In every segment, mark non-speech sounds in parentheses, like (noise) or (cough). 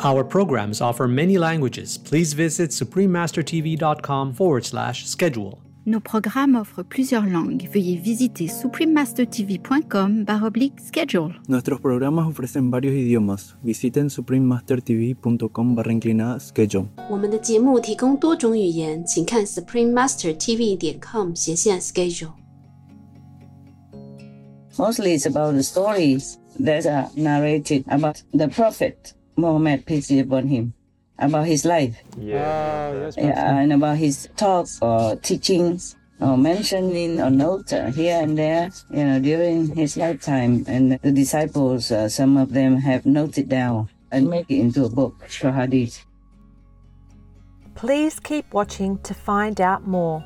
Our programs offer many languages. Please visit suprememastertv.com forward slash schedule. Nos programmes offrent plusieurs langues. Veuillez visiter suprememastertv.com baroblique schedule. Nuestros programas ofrecen varios idiomas. Visiten suprememastertv.com barra inclinada schedule. 我们的节目提供多种语言，请看 suprememastertv 点 com 斜线 schedule。 Mostly it's about the stories that are narrated about the Prophet Muhammad, peace be upon him, about his life. Yeah. Yeah, and about his talk or teachings or mentioning or note uh, here and there, you know, during his lifetime. And the disciples, uh, some of them have noted down and make it into a book, for hadith. Please keep watching to find out more.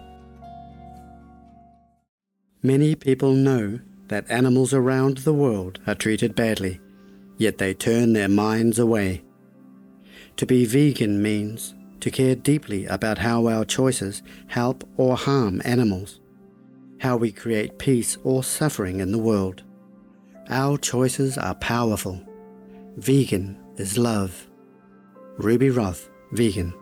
Many people know that animals around the world are treated badly, yet they turn their minds away. To be vegan means to care deeply about how our choices help or harm animals, how we create peace or suffering in the world. Our choices are powerful. Vegan is love. Ruby Roth, vegan.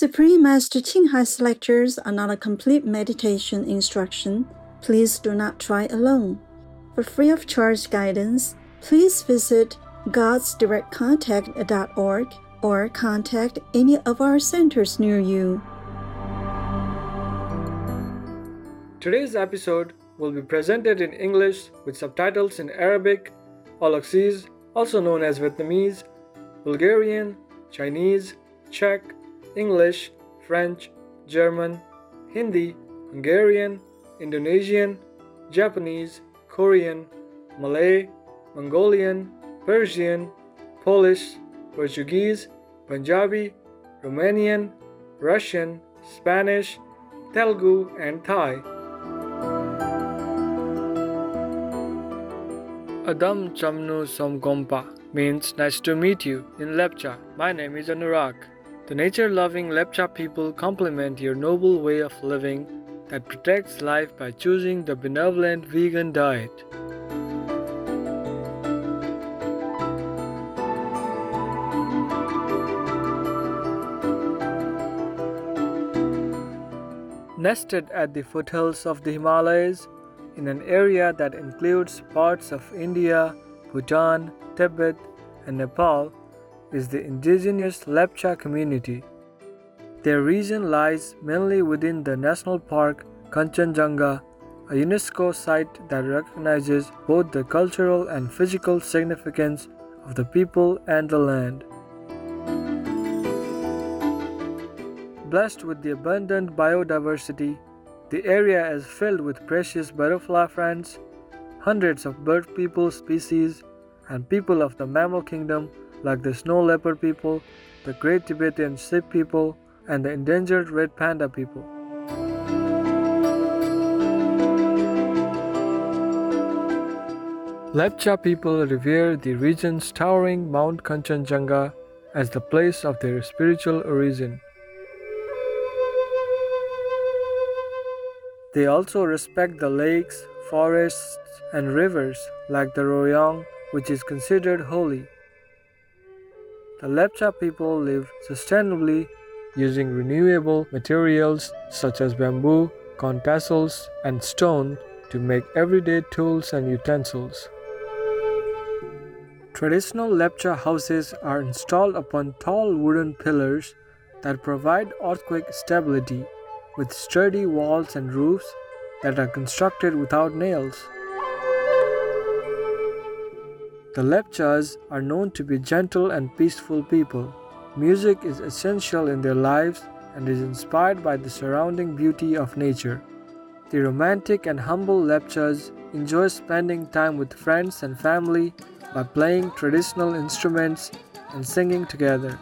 Supreme Master Ching Hai's lectures are not a complete meditation instruction. Please do not try alone. For free of charge guidance, please visit godsdirectcontact.org or contact any of our centers near you. Today's episode will be presented in English with subtitles in Arabic, Aulacese, also known as Vietnamese, Bulgarian, Chinese, Czech, English, French, German, Hindi, Hungarian, Indonesian, Japanese, Korean, Malay, Mongolian, Persian, Polish, Portuguese, Punjabi, Romanian, Russian, Spanish, Telugu, and Thai. Adam Chamnu Somgompa means nice to meet you in Lepcha. My name is Anurag. The nature loving Lepcha people complement your noble way of living that protects life by choosing the benevolent vegan diet. Nested at the foothills of the Himalayas, in an area that includes parts of India, Bhutan, Tibet, and Nepal, is the indigenous Lepcha community. Their region lies mainly within the national park Kanchenjunga, a UNESCO site that recognizes both the cultural and physical significance of the people and the land. Blessed with the abundant biodiversity, the area is filled with precious butterfly friends, hundreds of bird people species, and people of the mammal kingdom like the snow leopard people, the great Tibetan sheep people, and the endangered red panda people. Lepcha people revere the region's towering Mount Kanchenjunga as the place of their spiritual origin. They also respect the lakes, forests, and rivers like the Royang, which is considered holy. The Lepcha people live sustainably using renewable materials such as bamboo, corn tassels, and stone to make everyday tools and utensils. Traditional Lepcha houses are installed upon tall wooden pillars that provide earthquake stability with sturdy walls and roofs that are constructed without nails. The Lepchas are known to be gentle and peaceful people. Music is essential in their lives and is inspired by the surrounding beauty of nature. The romantic and humble Lepchas enjoy spending time with friends and family by playing traditional instruments and singing together.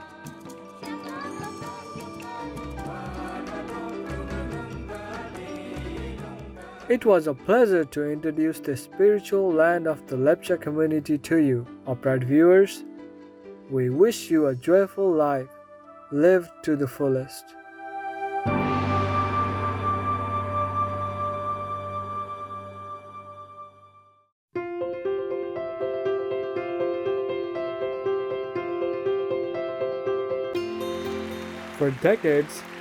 It was a pleasure to introduce the spiritual land of the Lepcha community to you, upright viewers. We wish you a joyful life, lived to the fullest. For decades,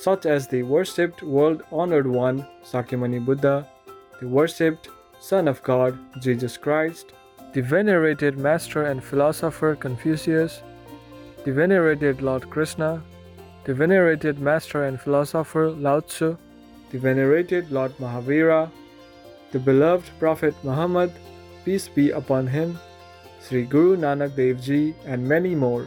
such as the worshipped world honored one, Sakyamuni Buddha, the worshipped Son of God, Jesus Christ, the venerated master and philosopher Confucius, the venerated Lord Krishna, the venerated master and philosopher Lao Tzu, the venerated Lord Mahavira, the beloved Prophet Muhammad, peace be upon him, Sri Guru Nanak Dev Ji, and many more.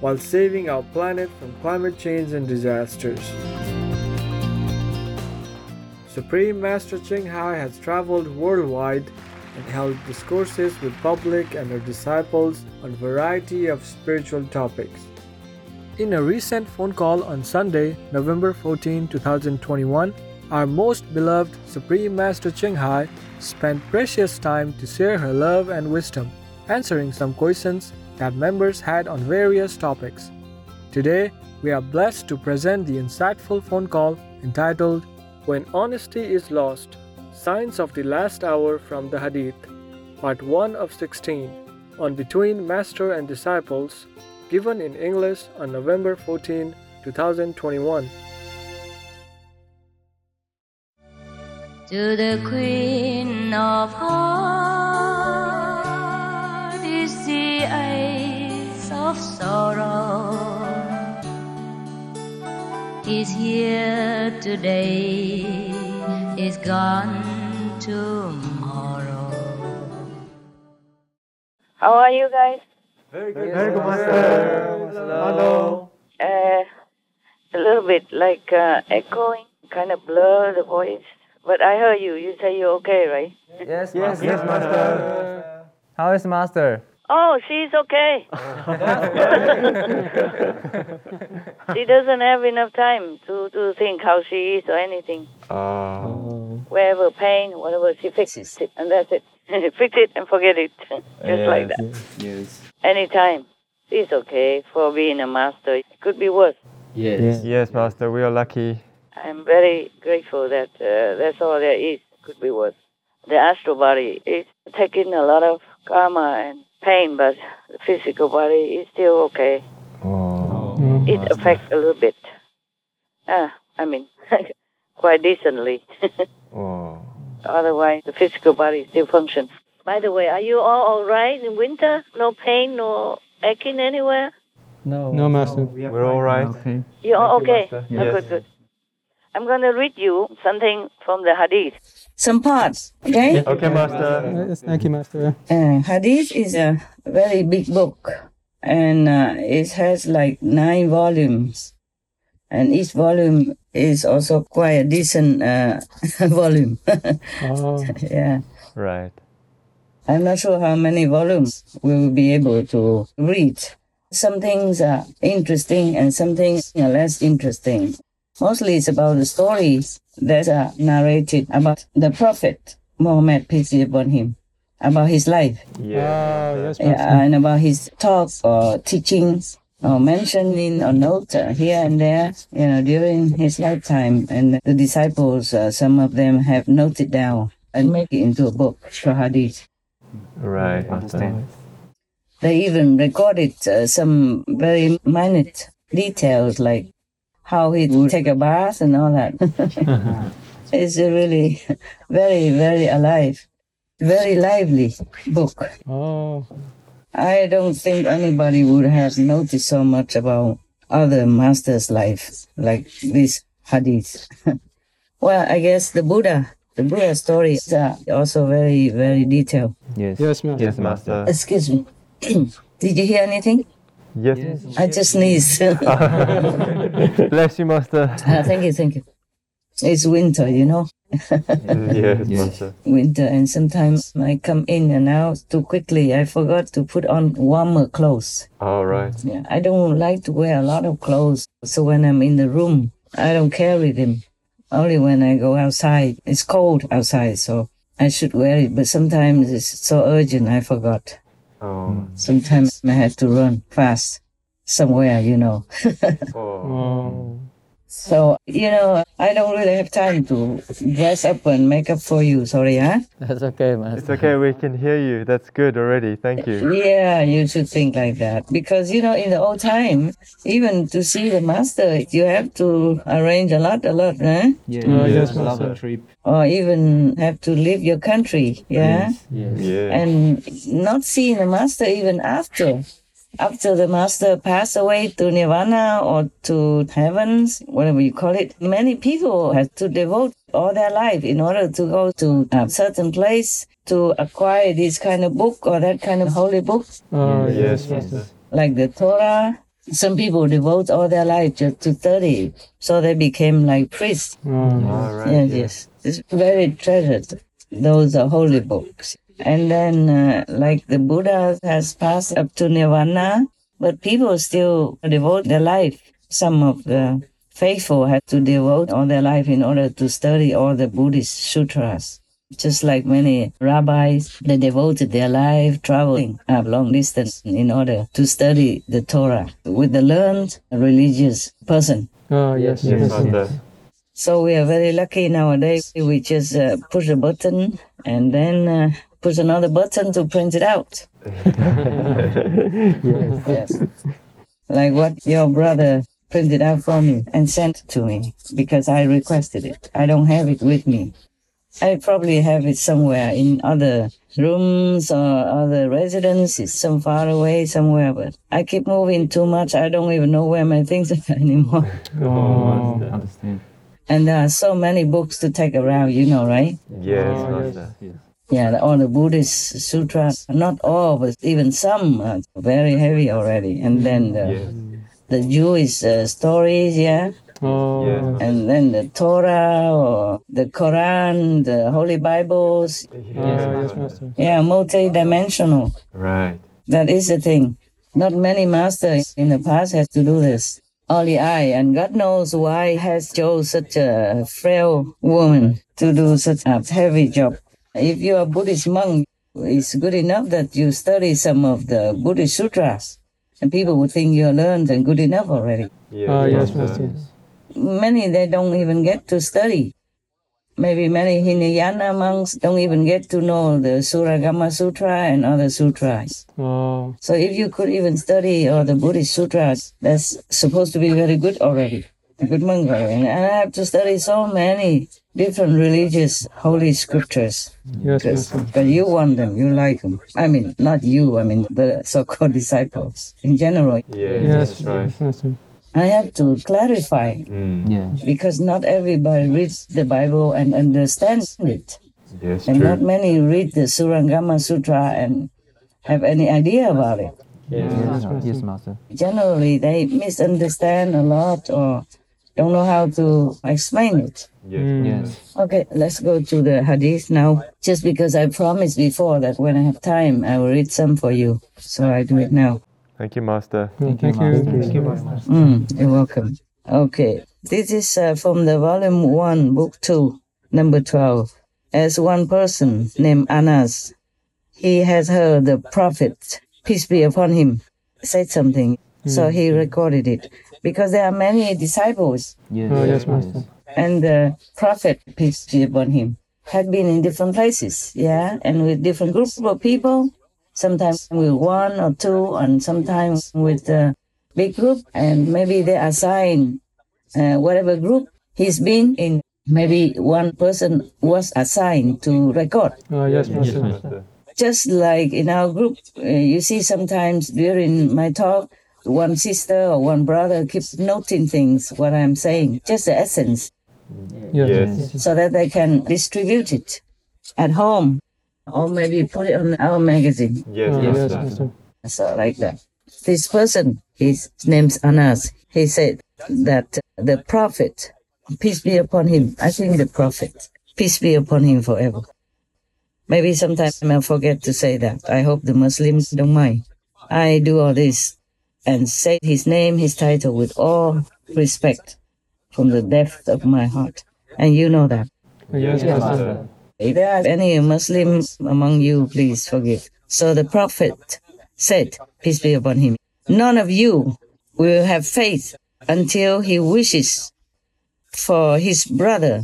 while saving our planet from climate change and disasters. Supreme Master Ching Hai has traveled worldwide and held discourses with public and her disciples on a variety of spiritual topics. In a recent phone call on Sunday, November 14, 2021, our most beloved Supreme Master Ching Hai spent precious time to share her love and wisdom, answering some questions that members had on various topics. Today, we are blessed to present the insightful phone call entitled When Honesty is Lost Signs of the Last Hour from the Hadith, Part 1 of 16, on Between Master and Disciples, given in English on November 14, 2021. To the Queen of Hearts the eyes of sorrow. Is here today, is gone tomorrow. How are you guys? Very good, Very good Master. Hello. Uh, a little bit like uh, echoing, kind of blur the voice. But I heard you. You say you're okay, right? Yes, yes, yes, Master. How is Master? Oh, she's okay. (laughs) she doesn't have enough time to, to think how she is or anything. Oh. Wherever pain, whatever, she fixes it, and that's it. (laughs) Fix it and forget it. (laughs) Just yes, like that. Yes. Anytime. She's okay for being a master. It could be worse. Yes. Yes, Master. We are lucky. I'm very grateful that uh, that's all there is. Could be worse. The astral body is taking a lot of karma and pain, but the physical body is still okay. Oh. It affects a little bit. Ah, I mean, (laughs) quite decently. (laughs) oh. Otherwise, the physical body still functions. By the way, are you all all right in winter? No pain, no aching anywhere? No. No, Master. We're all right. You're all you, okay? Master. Oh, Yes. good, good. I'm going to read you something from the Hadith. Some parts, okay? Okay, Master. Yes, thank you, Master. Uh, Hadith is a very big book, and uh, it has like nine volumes, and each volume is also quite a decent uh, (laughs) volume. (laughs) Oh. yeah, Right. I'm not sure how many volumes we will be able to read. Some things are interesting, and some things are less interesting. Mostly, it's about the stories that are narrated about the Prophet Muhammad, peace be upon him, about his life. Yeah. Oh, yes, Yeah, and about his talks or teachings or mentioning or notes uh, here and there, you know, during his lifetime. And the disciples, uh, some of them have noted down and make it into a book, for hadith. Right, Master. They even recorded uh, some very minute details like how he would take a bath and all that. (laughs) it's a really very, very alive, very lively book. Oh. I don't think anybody would have noticed so much about other masters' life like this hadith. (laughs) well, I guess the Buddha, the Buddha stories are also very, very detailed. Yes. Yes, Master. Yes, Master. Excuse me. (clears throat) Did you hear anything? Yes. I just sneezed. (laughs) Bless you, Master. Ah, thank you, thank you. It's winter, you know. (laughs) yes, Master. Winter, and sometimes I come in and out too quickly. I forgot to put on warmer clothes. All right. Yeah, I don't like to wear a lot of clothes. So when I'm in the room, I don't carry them. Only when I go outside. It's cold outside, so I should wear it. But sometimes it's so urgent, I forgot. Oh. Sometimes I had to run fast somewhere, you know. (laughs) oh. oh. So, you know, I don't really have time to dress up and make up for you. Sorry, huh? That's okay, Master. It's okay. We can hear you. That's good already. Thank you. Yeah, you should think like that. Because, you know, in the old time, even to see the master, you have to arrange a lot, a lot, huh? Yeah, Oh, yes, yes, Master. Master. Trip. Or even have to leave your country, yeah? Yes. Yeah. And not seeing the master even after. After the master passed away to nirvana or to heavens, whatever you call it, many people had to devote all their life in order to go to a certain place to acquire this kind of book or that kind of holy book, Oh, yes, yes, Master. Master. like the Torah. Some people devote all their life just to study, so they became like priests. Oh, All right. Yes, yeah. yes. It's very treasured. Those are holy books. And then, uh, like the Buddha has passed up to nirvana, but people still devote their life. Some of the faithful had to devote all their life in order to study all the Buddhist sutras. Just like many rabbis, they devoted their life traveling a long distance in order to study the Torah with the learned religious person. Oh, yes, Yes, yes. Master. So we are very lucky nowadays. We just uh, push a button and then uh, push another button to print it out. (laughs) Yes. yes. Like what your brother printed out for me and sent to me because I requested it. I don't have it with me. I probably have it somewhere in other rooms or other residences, some far away somewhere, but I keep moving too much. I don't even know where my things are (laughs) anymore. Oh, oh Understand. And there are so many books to take around, you know, right? Yes, Oh, Master. Yeah, all the Buddhist sutras, not all, but even some are very heavy already. And then the, Yes. the Jewish uh, stories, yeah. oh, Yeah. And then the Torah or the Quran, the Holy Bibles. oh, yes, Yeah, multi-dimensional. Right. That is the thing. Not many masters in the past had to do this. Only I, and God knows why has chose such a frail woman to do such a heavy job. If you're a Buddhist monk, it's good enough that you study some of the Buddhist sutras, and people would think you're learned and good enough already. Ah, yes, Oh, yes, Master. Master. Many they don't even get to study. Maybe many Hinayana monks don't even get to know the Surangama Sutra and other sutras. Oh, So if you could even study all the Buddhist sutras, that's supposed to be very good already. A good monk already. And I have to study so many different religious holy scriptures. yes, Because Master. because you want them, you like them. I mean, not you, I mean the so-called (laughs) disciples in general. Yes, Yes, that's right. Master. I have to clarify Mm. Yeah. because not everybody reads the Bible and understands it. Yes, And not many read the Surangama Sutra and have any idea about it. Yes. Yes, yes, Master. generally they misunderstand a lot or don't know how to explain it. Yes. Mm. Yes. Okay, let's go to the hadith now. Just because I promised before that when I have time, I will read some for you. So I do it now. Thank you, Master. Oh, thank you. Thank you, Master. Mm, you're welcome. Okay, this is uh, from the volume 1, book 2, number 12. As one person named Anas, he has heard the Prophet, peace be upon him, said something. So he recorded it. Because there are many disciples Yes. Oh, yes, Master. and the prophet, peace be upon him, had been in different places, yeah, and with different groups of people. sometimes with one or two, and sometimes with a big group, and maybe they assign uh, whatever group he's been in. Maybe one person was assigned to record. Uh, yes, Master. Just like in our group, uh, you see sometimes during my talk, one sister or one brother keeps noting things, what I'm saying, just the essence, Yes. so that they can distribute it at home or maybe put it on our magazine. Uh, yes, Master. So like that. This person, his name's Anas. He said that the prophet, peace be upon him. I think the prophet, peace be upon him forever. Maybe sometimes I forget to say that. I hope the Muslims don't mind. I do all this and say his name, his title with all respect from the depth of my heart. And you know that. Yes, Master. If there are any Muslims among you, please forgive. So the Prophet said, peace be upon him, none of you will have faith until he wishes for his brother,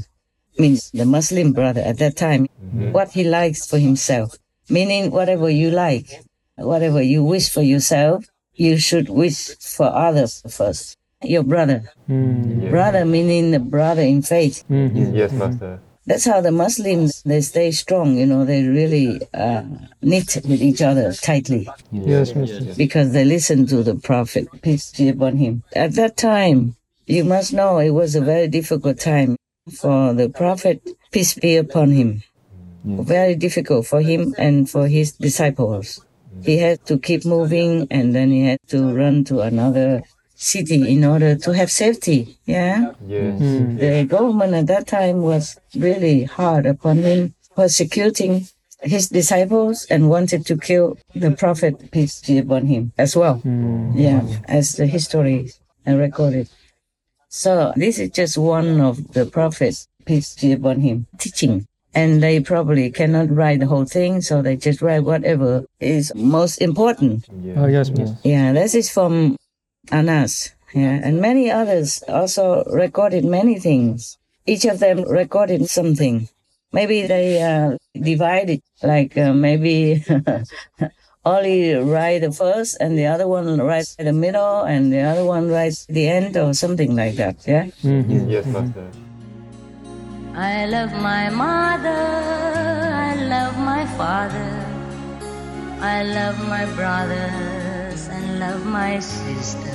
means the Muslim brother at that time, mm-hmm. what he likes for himself. Meaning whatever you like, whatever you wish for yourself, you should wish for others first. Your brother. Hmm. Brother meaning the brother in faith. Mm-hmm. Yes, mm-hmm. Master. That's how the Muslims they stay strong. You know, they really uh, knit with each other tightly Yes, Master. because they listen to the Prophet peace be upon him. At that time, you must know it was a very difficult time for the Prophet peace be upon him. Mm. Very difficult for him and for his disciples. He had to keep moving and then he had to run to another city in order to have safety. Yeah. Yes. Hmm. The government at that time was really hard upon him, persecuting his disciples and wanted to kill the prophet, peace be upon him, as well. Hmm. Yeah, as the history recorded. So this is just one of the prophets, peace be upon him, teaching. And they probably cannot write the whole thing, so they just write whatever is most important. Oh, yes, Master. Yeah, this is from Anas. Yeah, and many others also recorded many things. Each of them recorded something. Maybe they uh, divided, like uh, maybe (laughs) only write the first, and the other one writes the middle, and the other one writes the end, or something like that. Yeah. Yes, Master. I love my mother, I love my father, I love my brothers and love my sisters.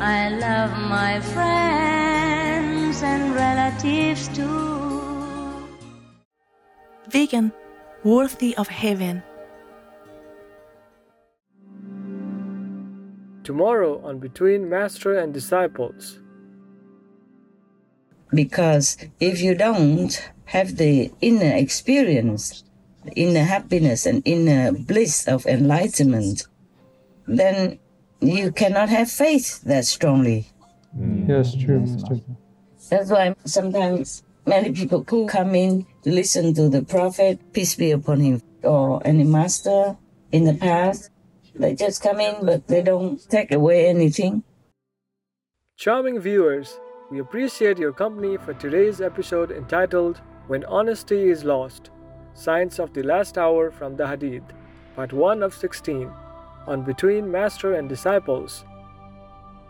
I love my friends and relatives too. Vegan, worthy of heaven. Tomorrow on Between Master and Disciples. Because if you don't have the inner experience, inner happiness and inner bliss of enlightenment, then you cannot have faith that strongly. Mm. Yes, true, mm. Master. That's why sometimes many people who come in to listen to the prophet, peace be upon him, or any master in the past, they just come in but they don't take away anything. Charming viewers, we appreciate your company for today's episode entitled When Honesty is Lost Signs of the Last Hour from the Hadith, Part 1 of 16, on Between Master and Disciples.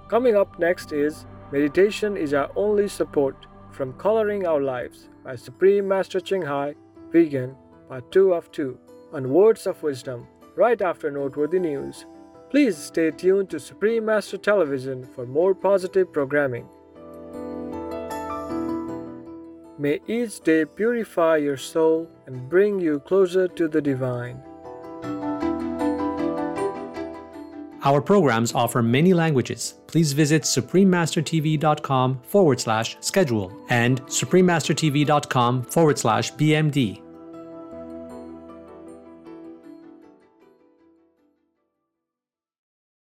Coming up next is Meditation is Our Only Support from Coloring Our Lives by Supreme Master Ching Hai, Vegan, Part 2 of 2, on Words of Wisdom, right after noteworthy news. Please stay tuned to Supreme Master Television for more positive programming. May each day purify your soul and bring you closer to the divine. Our programs offer many languages. Please visit suprememastertv.com forward slash schedule and suprememastertv.com forward slash BMD.